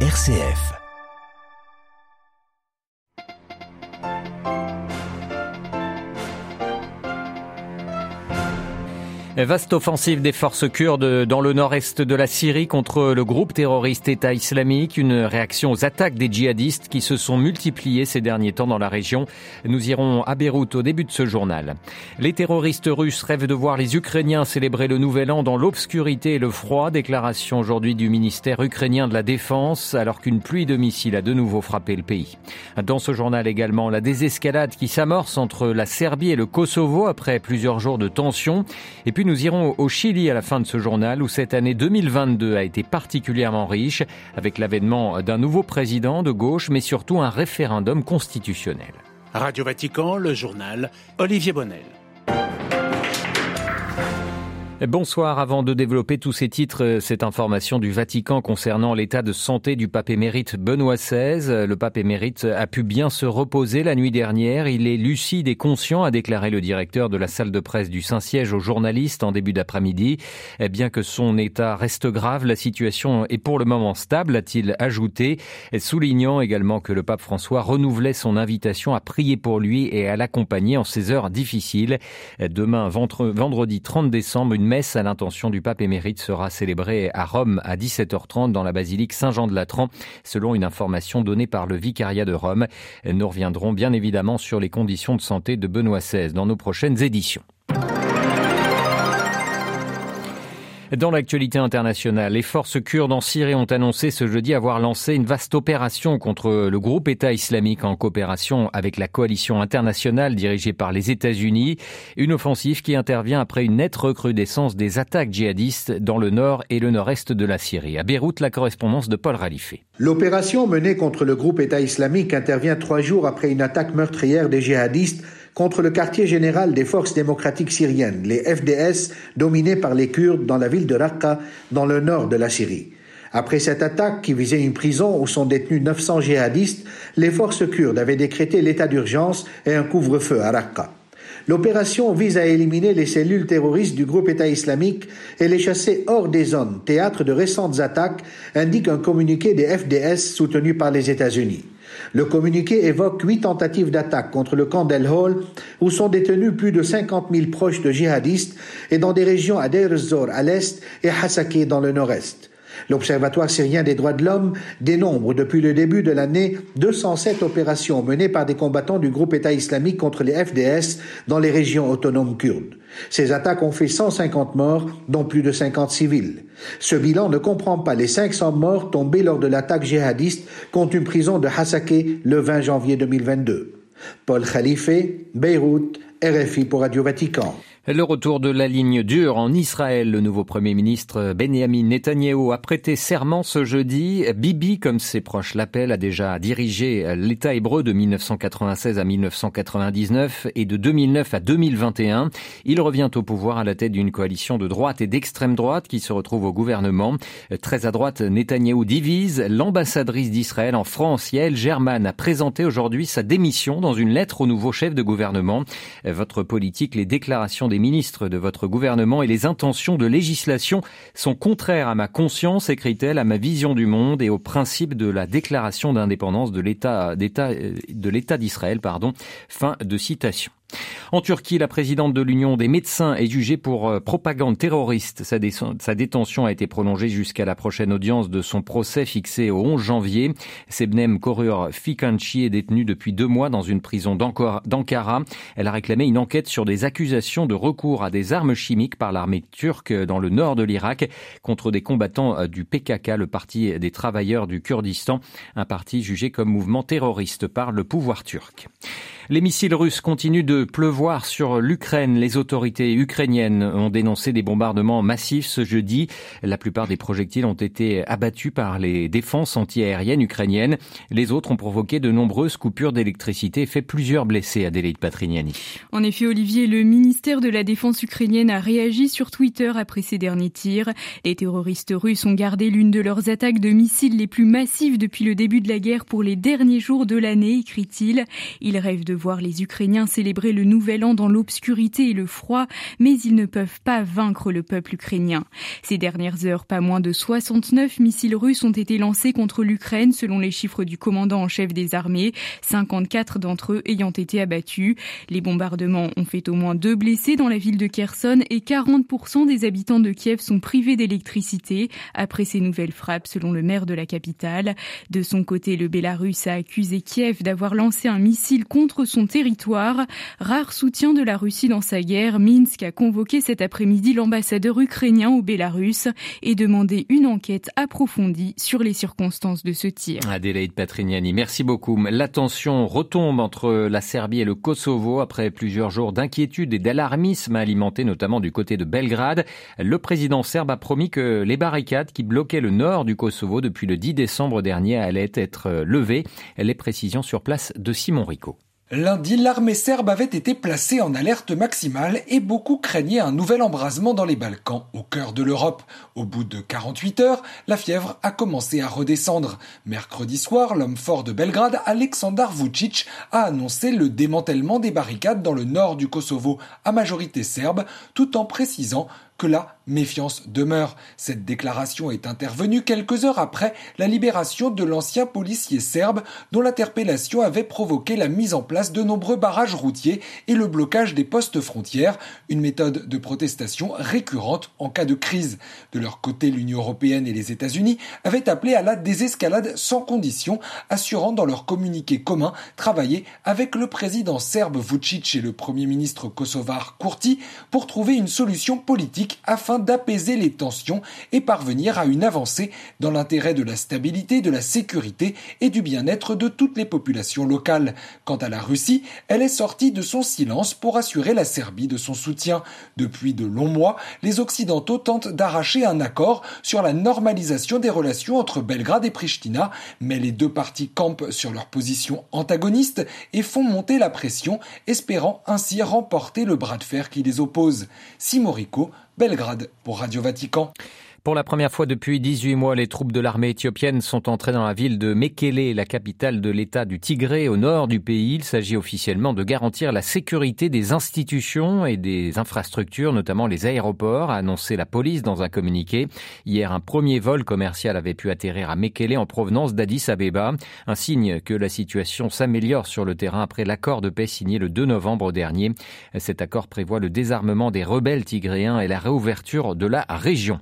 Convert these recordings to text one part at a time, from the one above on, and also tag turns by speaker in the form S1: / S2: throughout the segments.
S1: RCF.
S2: Vaste offensive des forces kurdes dans le nord-est de la Syrie contre le groupe terroriste État islamique, une réaction aux attaques des djihadistes qui se sont multipliées ces derniers temps dans la région. Nous irons à Beyrouth au début de ce journal. Les terroristes russes rêvent de voir les Ukrainiens célébrer le nouvel an dans l'obscurité et le froid. Déclaration aujourd'hui du ministère ukrainien de la Défense alors qu'une pluie de missiles a de nouveau frappé le pays. Dans ce journal également, la désescalade qui s'amorce entre la Serbie et le Kosovo après plusieurs jours de tension. Et puis nous irons au Chili à la fin de ce journal où cette année 2022 a été particulièrement riche avec l'avènement d'un nouveau président de gauche mais surtout un référendum constitutionnel.
S3: Radio Vatican, le journal Olivier Bonnel.
S2: Bonsoir. Avant de développer tous ces titres, euh, cette information du Vatican concernant l'état de santé du pape émérite Benoît XVI. Le pape émérite a pu bien se reposer la nuit dernière. Il est lucide et conscient, a déclaré le directeur de la salle de presse du Saint-Siège aux journalistes en début d'après-midi. Eh bien que son état reste grave, la situation est pour le moment stable, a-t-il ajouté, soulignant également que le pape François renouvelait son invitation à prier pour lui et à l'accompagner en ces heures difficiles. Demain, vendredi 30 décembre, messe à l'intention du pape émérite sera célébrée à Rome à 17h30 dans la basilique Saint-Jean de Latran, selon une information donnée par le vicariat de Rome. Nous reviendrons bien évidemment sur les conditions de santé de Benoît XVI dans nos prochaines éditions. Dans l'actualité internationale, les forces kurdes en Syrie ont annoncé ce jeudi avoir lancé une vaste opération contre le groupe État islamique en coopération avec la coalition internationale dirigée par les États-Unis. Une offensive qui intervient après une nette recrudescence des attaques djihadistes dans le nord et le nord-est de la Syrie. À Beyrouth, la correspondance de Paul Ralifé.
S4: L'opération menée contre le groupe État islamique intervient trois jours après une attaque meurtrière des djihadistes contre le quartier général des forces démocratiques syriennes, les FDS, dominés par les Kurdes dans la ville de Raqqa, dans le nord de la Syrie. Après cette attaque qui visait une prison où sont détenus 900 djihadistes, les forces kurdes avaient décrété l'état d'urgence et un couvre-feu à Raqqa. L'opération vise à éliminer les cellules terroristes du groupe État islamique et les chasser hors des zones, théâtre de récentes attaques, indique un communiqué des FDS soutenu par les États-Unis. Le communiqué évoque huit tentatives d'attaque contre le camp d'El Hol, où sont détenus plus de 50 000 proches de djihadistes, et dans des régions à Deir à l'est et Hasakeh dans le nord-est. L'Observatoire syrien des droits de l'homme dénombre depuis le début de l'année 207 opérations menées par des combattants du groupe État islamique contre les FDS dans les régions autonomes kurdes. Ces attaques ont fait 150 morts, dont plus de 50 civils. Ce bilan ne comprend pas les 500 morts tombés lors de l'attaque djihadiste contre une prison de Hasakeh le 20 janvier 2022. Paul Khalife, Beyrouth, RFI pour Radio Vatican.
S2: Le retour de la ligne dure en Israël. Le nouveau Premier ministre Benjamin Netanyahu a prêté serment ce jeudi. Bibi, comme ses proches l'appellent, a déjà dirigé l'État hébreu de 1996 à 1999 et de 2009 à 2021. Il revient au pouvoir à la tête d'une coalition de droite et d'extrême droite qui se retrouve au gouvernement. Très à droite, Netanyahu divise. L'ambassadrice d'Israël en France, Yael German, a présenté aujourd'hui sa démission dans une lettre au nouveau chef de gouvernement. Votre politique, les déclarations des les ministres de votre gouvernement et les intentions de législation sont contraires à ma conscience, écrit-elle, à ma vision du monde et au principe de la déclaration d'indépendance de l'État l'État d'Israël. Fin de citation. En Turquie, la présidente de l'Union des médecins est jugée pour euh, propagande terroriste. Sa, détention a été prolongée jusqu'à la prochaine audience de son procès fixé au 11 janvier. Sebnem Korur Fikanchi est détenue depuis deux mois dans une prison d'Ankara. Elle a réclamé une enquête sur des accusations de recours à des armes chimiques par l'armée turque dans le nord de l'Irak contre des combattants euh, du PKK, le Parti des travailleurs du Kurdistan, un parti jugé comme mouvement terroriste par le pouvoir turc. Les missiles russes continuent de pleuvoir sur l'Ukraine. Les autorités ukrainiennes ont dénoncé des bombardements massifs ce jeudi. La plupart des projectiles ont été abattus par les défenses antiaériennes ukrainiennes. Les autres ont provoqué de nombreuses coupures d'électricité et fait plusieurs blessés, à Adélaïde Patrignani.
S5: En effet, Olivier, le ministère de la Défense ukrainienne a réagi sur Twitter après ces derniers tirs. Les terroristes russes ont gardé l'une de leurs attaques de missiles les plus massives depuis le début de la guerre pour les derniers jours de l'année, écrit-il. Ils rêvent de voir les Ukrainiens célébrer le nouvel an dans l'obscurité et le froid, mais ils ne peuvent pas vaincre le peuple ukrainien. Ces dernières heures, pas moins de 69 missiles russes ont été lancés contre l'Ukraine selon les chiffres du commandant en chef des armées, 54 d'entre eux ayant été abattus. Les bombardements ont fait au moins deux blessés dans la ville de Kherson et 40% des habitants de Kiev sont privés d'électricité après ces nouvelles frappes selon le maire de la capitale. De son côté, le Bélarus a accusé Kiev d'avoir lancé un missile contre son territoire. Rare soutien de la Russie dans sa guerre, Minsk a convoqué cet après-midi l'ambassadeur ukrainien au Bélarus et demandé une enquête approfondie sur les circonstances de ce tir.
S2: Adélaïde Patrignani, merci beaucoup. L'attention retombe entre la Serbie et le Kosovo après plusieurs jours d'inquiétude et d'alarmisme alimenté notamment du côté de Belgrade. Le président serbe a promis que les barricades qui bloquaient le nord du Kosovo depuis le 10 décembre dernier allaient être levées. Les précisions sur place de Simon Rico.
S1: Lundi, l'armée serbe avait été placée en alerte maximale et beaucoup craignaient un nouvel embrasement dans les Balkans, au cœur de l'Europe. Au bout de 48 heures, la fièvre a commencé à redescendre. Mercredi soir, l'homme fort de Belgrade, Aleksandar Vucic, a annoncé le démantèlement des barricades dans le nord du Kosovo à majorité serbe, tout en précisant que la méfiance demeure. Cette déclaration est intervenue quelques heures après la libération de l'ancien policier serbe dont l'interpellation avait provoqué la mise en place de nombreux barrages routiers et le blocage des postes frontières, une méthode de protestation récurrente en cas de crise. De leur côté, l'Union européenne et les États-Unis avaient appelé à la désescalade sans condition, assurant dans leur communiqué commun travailler avec le président serbe Vucic et le premier ministre kosovar Kurti pour trouver une solution politique afin d'apaiser les tensions et parvenir à une avancée dans l'intérêt de la stabilité, de la sécurité et du bien-être de toutes les populations locales. Quant à la Russie, elle est sortie de son silence pour assurer la Serbie de son soutien. Depuis de longs mois, les Occidentaux tentent d'arracher un accord sur la normalisation des relations entre Belgrade et Pristina, mais les deux parties campent sur leur position antagoniste et font monter la pression, espérant ainsi remporter le bras de fer qui les oppose. Simorico Belgrade pour Radio Vatican.
S2: Pour la première fois depuis 18 mois, les troupes de l'armée éthiopienne sont entrées dans la ville de Mekele, la capitale de l'État du Tigré, au nord du pays. Il s'agit officiellement de garantir la sécurité des institutions et des infrastructures, notamment les aéroports, a annoncé la police dans un communiqué. Hier, un premier vol commercial avait pu atterrir à Mekele en provenance d'Addis Abeba, un signe que la situation s'améliore sur le terrain après l'accord de paix signé le 2 novembre dernier. Cet accord prévoit le désarmement des rebelles tigréens et la réouverture de la région.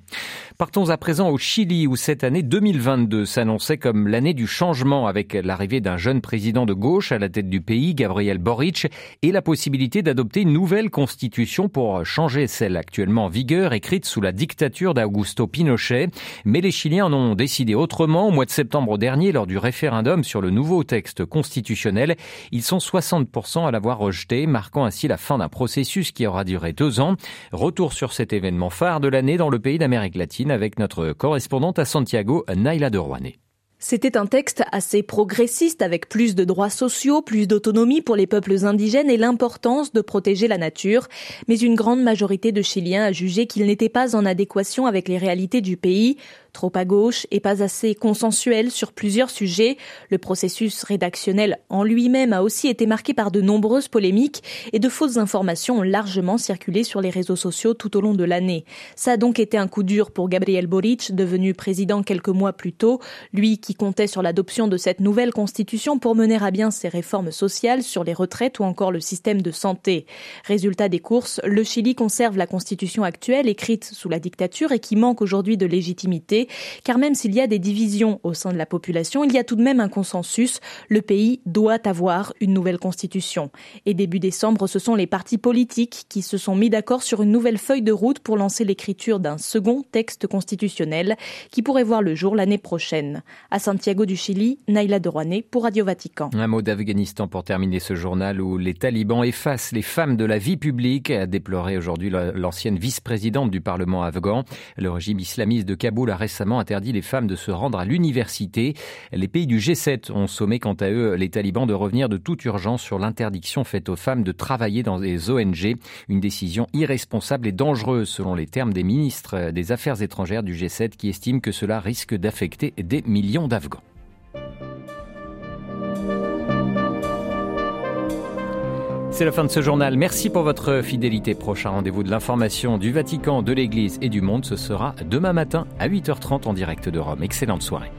S2: Partons à présent au Chili où cette année 2022 s'annonçait comme l'année du changement avec l'arrivée d'un jeune président de gauche à la tête du pays, Gabriel Boric, et la possibilité d'adopter une nouvelle constitution pour changer celle actuellement en vigueur écrite sous la dictature d'Augusto Pinochet. Mais les Chiliens en ont décidé autrement au mois de septembre dernier lors du référendum sur le nouveau texte constitutionnel. Ils sont 60% à l'avoir rejeté, marquant ainsi la fin d'un processus qui aura duré deux ans. Retour sur cet événement phare de l'année dans le pays d'Amérique latine avec notre correspondante à Santiago, Naila de Rouanet.
S6: C'était un texte assez progressiste avec plus de droits sociaux, plus d'autonomie pour les peuples indigènes et l'importance de protéger la nature. Mais une grande majorité de Chiliens a jugé qu'il n'était pas en adéquation avec les réalités du pays trop à gauche et pas assez consensuel sur plusieurs sujets. Le processus rédactionnel en lui-même a aussi été marqué par de nombreuses polémiques et de fausses informations ont largement circulé sur les réseaux sociaux tout au long de l'année. Ça a donc été un coup dur pour Gabriel Boric, devenu président quelques mois plus tôt, lui qui comptait sur l'adoption de cette nouvelle constitution pour mener à bien ses réformes sociales sur les retraites ou encore le système de santé. Résultat des courses, le Chili conserve la constitution actuelle écrite sous la dictature et qui manque aujourd'hui de légitimité car même s'il y a des divisions au sein de la population, il y a tout de même un consensus. Le pays doit avoir une nouvelle constitution. Et début décembre, ce sont les partis politiques qui se sont mis d'accord sur une nouvelle feuille de route pour lancer l'écriture d'un second texte constitutionnel qui pourrait voir le jour l'année prochaine. À Santiago du Chili, Naila de pour Radio Vatican.
S2: Un mot d'Afghanistan pour terminer ce journal où les talibans effacent les femmes de la vie publique, a déploré aujourd'hui l'ancienne vice-présidente du Parlement afghan. Le régime islamiste de Kaboul a récemment interdit les femmes de se rendre à l'université. Les pays du G7 ont sommé quant à eux les talibans de revenir de toute urgence sur l'interdiction faite aux femmes de travailler dans des ONG, une décision irresponsable et dangereuse selon les termes des ministres des Affaires étrangères du G7 qui estiment que cela risque d'affecter des millions d'Afghans. C'est la fin de ce journal. Merci pour votre fidélité. Prochain rendez-vous de l'information du Vatican, de l'Église et du monde, ce sera demain matin à 8h30 en direct de Rome. Excellente soirée.